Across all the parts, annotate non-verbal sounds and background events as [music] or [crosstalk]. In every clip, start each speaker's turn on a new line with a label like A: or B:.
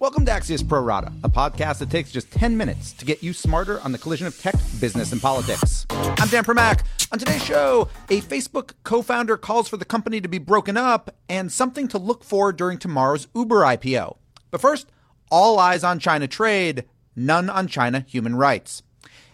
A: Welcome to Axios Pro Rata, a podcast that takes just 10 minutes to get you smarter on the collision of tech, business, and politics. I'm Dan Primack. On today's show, a Facebook co founder calls for the company to be broken up and something to look for during tomorrow's Uber IPO. But first, all eyes on China trade, none on China human rights.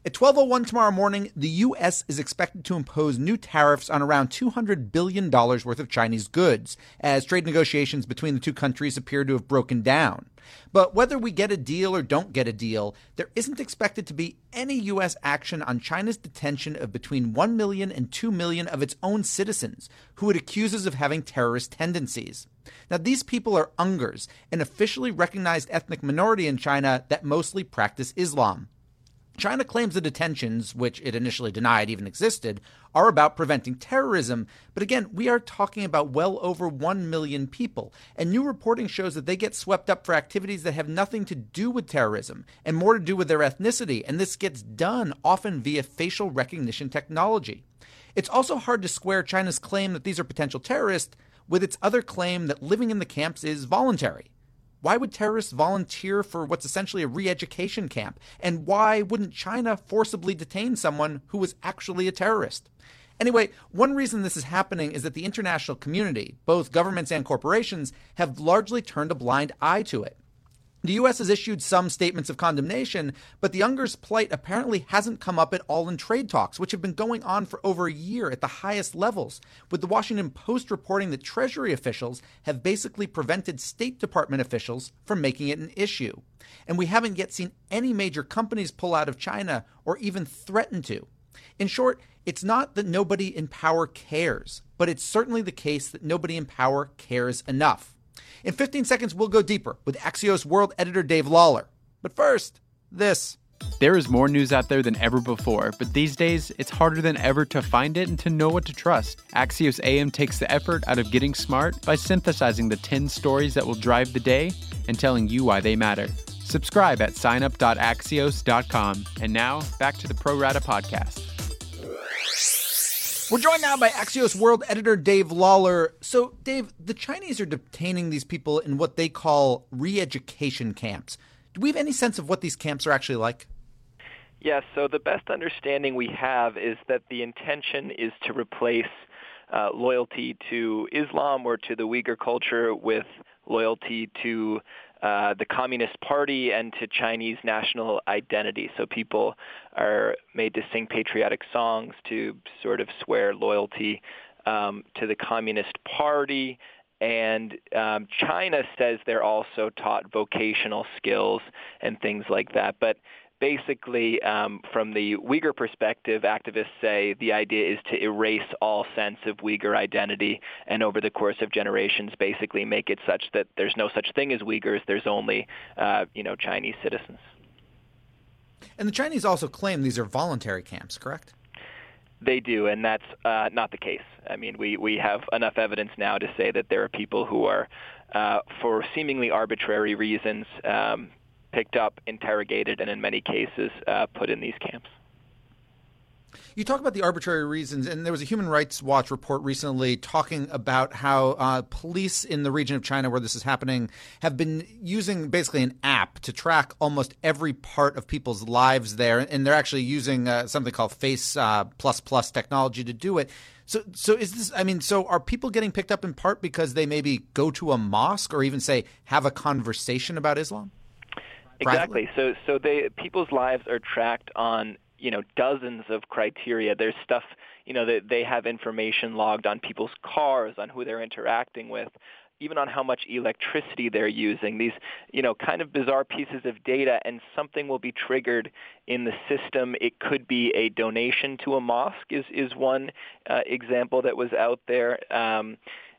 A: At 12:01 tomorrow morning, the US is expected to impose new tariffs on around 200 billion dollars worth of Chinese goods as trade negotiations between the two countries appear to have broken down. But whether we get a deal or don't get a deal, there isn't expected to be any US action on China's detention of between 1 million and 2 million of its own citizens who it accuses of having terrorist tendencies. Now, these people are Uyghurs, an officially recognized ethnic minority in China that mostly practice Islam. China claims the detentions, which it initially denied even existed, are about preventing terrorism. But again, we are talking about well over 1 million people. And new reporting shows that they get swept up for activities that have nothing to do with terrorism and more to do with their ethnicity. And this gets done often via facial recognition technology. It's also hard to square China's claim that these are potential terrorists with its other claim that living in the camps is voluntary. Why would terrorists volunteer for what's essentially a re education camp? And why wouldn't China forcibly detain someone who was actually a terrorist? Anyway, one reason this is happening is that the international community, both governments and corporations, have largely turned a blind eye to it. The U.S. has issued some statements of condemnation, but the Uyghurs' plight apparently hasn't come up at all in trade talks, which have been going on for over a year at the highest levels, with the Washington Post reporting that Treasury officials have basically prevented State Department officials from making it an issue. And we haven't yet seen any major companies pull out of China or even threaten to. In short, it's not that nobody in power cares, but it's certainly the case that nobody in power cares enough. In 15 seconds, we'll go deeper with Axios world editor Dave Lawler. But first, this.
B: There is more news out there than ever before, but these days it's harder than ever to find it and to know what to trust. Axios AM takes the effort out of getting smart by synthesizing the 10 stories that will drive the day and telling you why they matter. Subscribe at signup.axios.com. And now, back to the Pro Rata podcast.
A: We're joined now by Axios world editor Dave Lawler. So, Dave, the Chinese are detaining these people in what they call re education camps. Do we have any sense of what these camps are actually like?
C: Yes, so the best understanding we have is that the intention is to replace uh, loyalty to Islam or to the Uyghur culture with loyalty to uh, the Communist Party and to Chinese national identity. So people are made to sing patriotic songs to sort of swear loyalty um, to the Communist Party. And um, China says they're also taught vocational skills and things like that. But basically, um, from the Uyghur perspective, activists say the idea is to erase all sense of Uyghur identity and over the course of generations basically make it such that there's no such thing as Uyghurs, there's only, uh, you know, Chinese citizens.
A: And the Chinese also claim these are voluntary camps, correct?
C: They do, and that's uh, not the case. I mean, we, we have enough evidence now to say that there are people who are, uh, for seemingly arbitrary reasons, um, picked up, interrogated, and in many cases uh, put in these camps.
A: You talk about the arbitrary reasons, and there was a Human Rights Watch report recently talking about how uh, police in the region of China where this is happening have been using basically an app to track almost every part of people's lives there, and they're actually using uh, something called Face uh, Plus Plus technology to do it. So, so is this? I mean, so are people getting picked up in part because they maybe go to a mosque or even say have a conversation about Islam?
C: Exactly. So so they people's lives are tracked on you know dozens of criteria. There's stuff you know that they have information logged on people's cars, on who they're interacting with, even on how much electricity they're using. These you know kind of bizarre pieces of data, and something will be triggered in the system. It could be a donation to a mosque is is one uh, example that was out there. Um,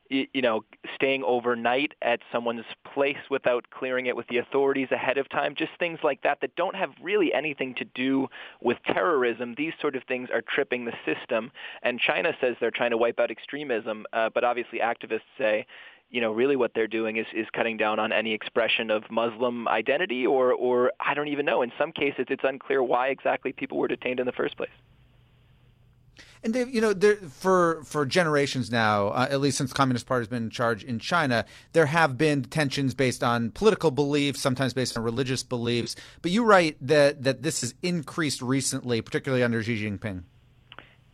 C: you know, staying overnight at someone's place without clearing it with the authorities ahead of time, just things like that that don't have really anything to do with terrorism. These sort of things are tripping the system. And China says they're trying to wipe out extremism, uh, but obviously activists say, you know, really what they're doing is, is cutting down on any expression of Muslim identity, or, or I don't even know. In some cases, it's unclear why exactly people were detained in the first place.
A: And Dave, you know, there, for for generations now, uh, at least since the Communist Party has been in charge in China, there have been tensions based on political beliefs, sometimes based on religious beliefs. But you write that that this has increased recently, particularly under Xi Jinping.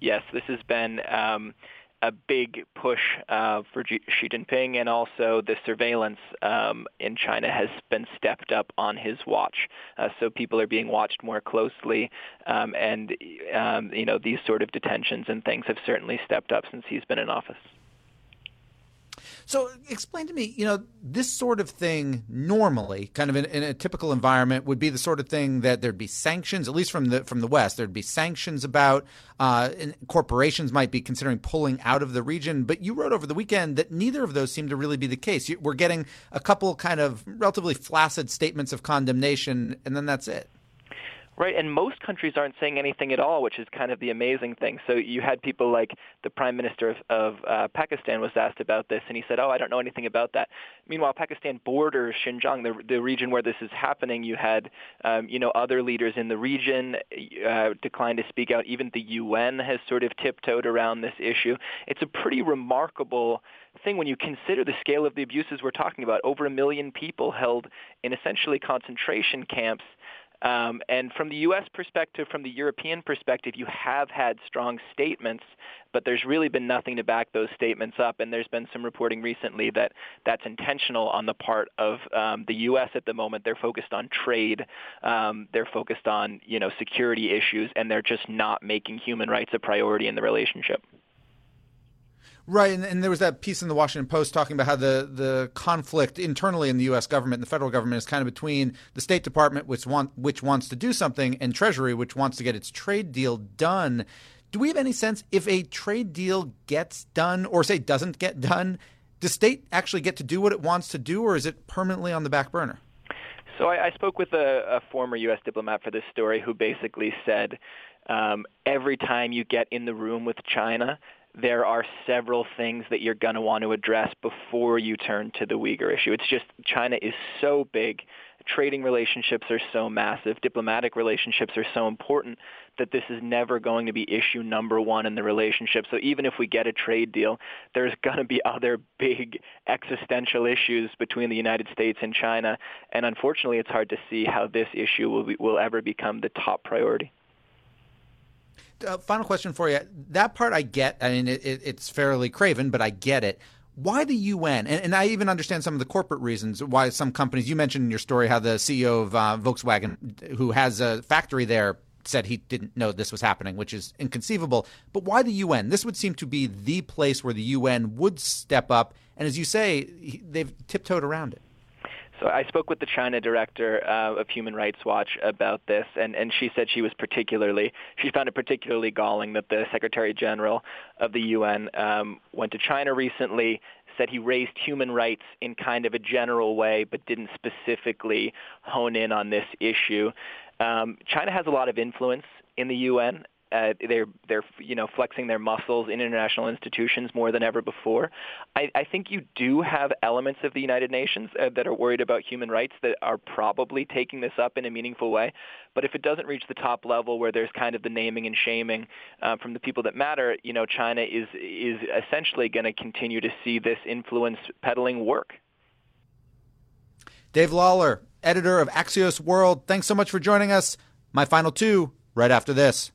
C: Yes, this has been. Um, a big push uh, for Xi Jinping, and also the surveillance um, in China has been stepped up on his watch. Uh, so people are being watched more closely, um, and um, you know these sort of detentions and things have certainly stepped up since he's been in office.
A: So explain to me, you know, this sort of thing normally, kind of in, in, a typical environment, would be the sort of thing that there'd be sanctions, at least from the from the West, there'd be sanctions about. Uh, corporations might be considering pulling out of the region. But you wrote over the weekend that neither of those seem to really be the case. We're getting a couple kind of relatively flaccid statements of condemnation, and then that's it.
C: Right, and most countries aren't saying anything at all, which is kind of the amazing thing. So you had people like the Prime Minister of, of uh, Pakistan was asked about this, and he said, "Oh, I don't know anything about that." Meanwhile, Pakistan borders Xinjiang, the, the region where this is happening. You had, um, you know, other leaders in the region uh, decline to speak out. Even the UN has sort of tiptoed around this issue. It's a pretty remarkable thing when you consider the scale of the abuses we're talking about. Over a million people held in essentially concentration camps um, and from the U.S. perspective, from the European perspective, you have had strong statements, but there's really been nothing to back those statements up. And there's been some reporting recently that that's intentional on the part of um, the U.S. at the moment. They're focused on trade, um, they're focused on you know security issues, and they're just not making human rights a priority in the relationship.
A: Right, and, and, there was that piece in the Washington Post talking about how the, the conflict internally in the U.S. government and the federal government is kind of between the State Department, which want which wants to do something, and Treasury, which wants to get its trade deal done. Do we have any sense if a trade deal gets done, or say doesn't get done, does state actually get to do what it wants to do, or is it permanently on the back burner?
C: So I, I spoke with a, a former U.S. diplomat for this story who basically said um, every time you get in the room with China, there are several things that you're going to want to address before you turn to the Uyghur issue. It's just China is so big, trading relationships are so massive, diplomatic relationships are so important that this is never going to be issue number one in the relationship. So even if we get a trade deal, there's [laughs] going to be other big existential issues between the United States and China, and unfortunately, it's hard to see how this issue will be, will ever become the top priority
A: uh, final question for you. That part I get. I mean, it, it, it's fairly craven, but I get it. Why the UN? And, and, I even understand some of the corporate reasons why some companies. You mentioned in your story how the CEO of uh, Volkswagen, who has a factory there, said he didn't know this was happening, which is inconceivable. But why the UN? This would seem to be the place where the UN would step up. And as you say, they've tiptoed around it.
C: So I spoke with the China director uh, of Human Rights Watch about this, and, and she said she was particularly, she found it particularly galling that the Secretary General of the UN um, went to China recently, said he raised human rights in kind of a general way, but didn't specifically hone in on this issue. Um, China has a lot of influence in the UN, uh, they're they're you know flexing their muscles in international institutions more than ever before. I, I think you do have elements of the United Nations uh, that are worried about human rights that are probably taking this up in a meaningful way. But if it doesn't reach the top level where there's kind of the naming and shaming uh, from the people that matter, you know, China is is essentially going to continue to see this influence peddling work.
A: Dave Lawler, editor of Axios World, thanks so much for joining us. My final two right after this.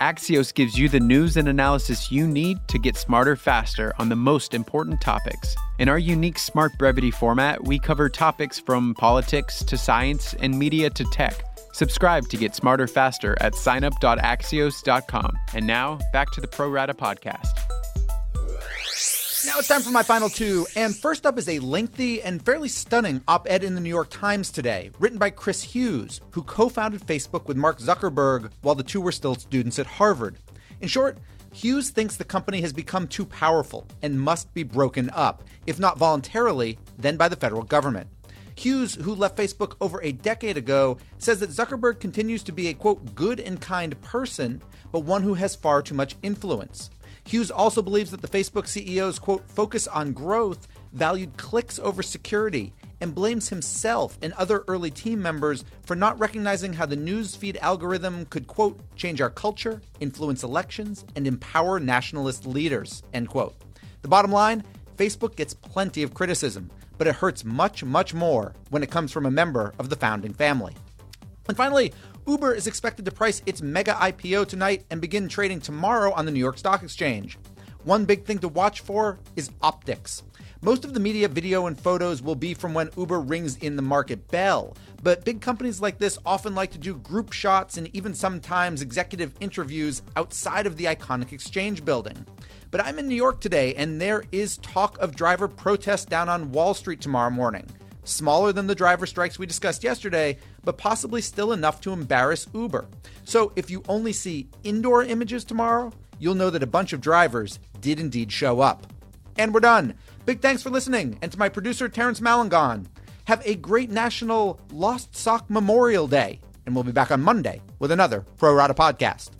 B: Axios gives you the news and analysis you need to get smarter faster on the most important topics. In our unique Smart Brevity format, we cover topics from politics to science and media to tech. Subscribe to get smarter faster at signup.axios.com. And now, back to the Pro Rata podcast.
A: Now it's time for my final two. And first up is a lengthy and fairly stunning op ed in the New York Times today, written by Chris Hughes, who co founded Facebook with Mark Zuckerberg while the two were still students at Harvard. In short, Hughes thinks the company has become too powerful and must be broken up, if not voluntarily, then by the federal government. Hughes, who left Facebook over a decade ago, says that Zuckerberg continues to be a quote, good and kind person, but one who has far too much influence. Hughes also believes that the Facebook CEO's quote focus on growth valued clicks over security and blames himself and other early team members for not recognizing how the newsfeed algorithm could, quote, change our culture, influence elections, and empower nationalist leaders, end quote. The bottom line Facebook gets plenty of criticism, but it hurts much, much more when it comes from a member of the founding family. And finally, Uber is expected to price its mega IPO tonight and begin trading tomorrow on the New York Stock Exchange. One big thing to watch for is optics. Most of the media, video, and photos will be from when Uber rings in the market bell. But big companies like this often like to do group shots and even sometimes executive interviews outside of the iconic exchange building. But I'm in New York today, and there is talk of driver protests down on Wall Street tomorrow morning. Smaller than the driver strikes we discussed yesterday, but possibly still enough to embarrass Uber. So if you only see indoor images tomorrow, you'll know that a bunch of drivers did indeed show up. And we're done. Big thanks for listening, and to my producer, Terrence Malangon. Have a great National Lost Sock Memorial Day, and we'll be back on Monday with another Pro Rata podcast.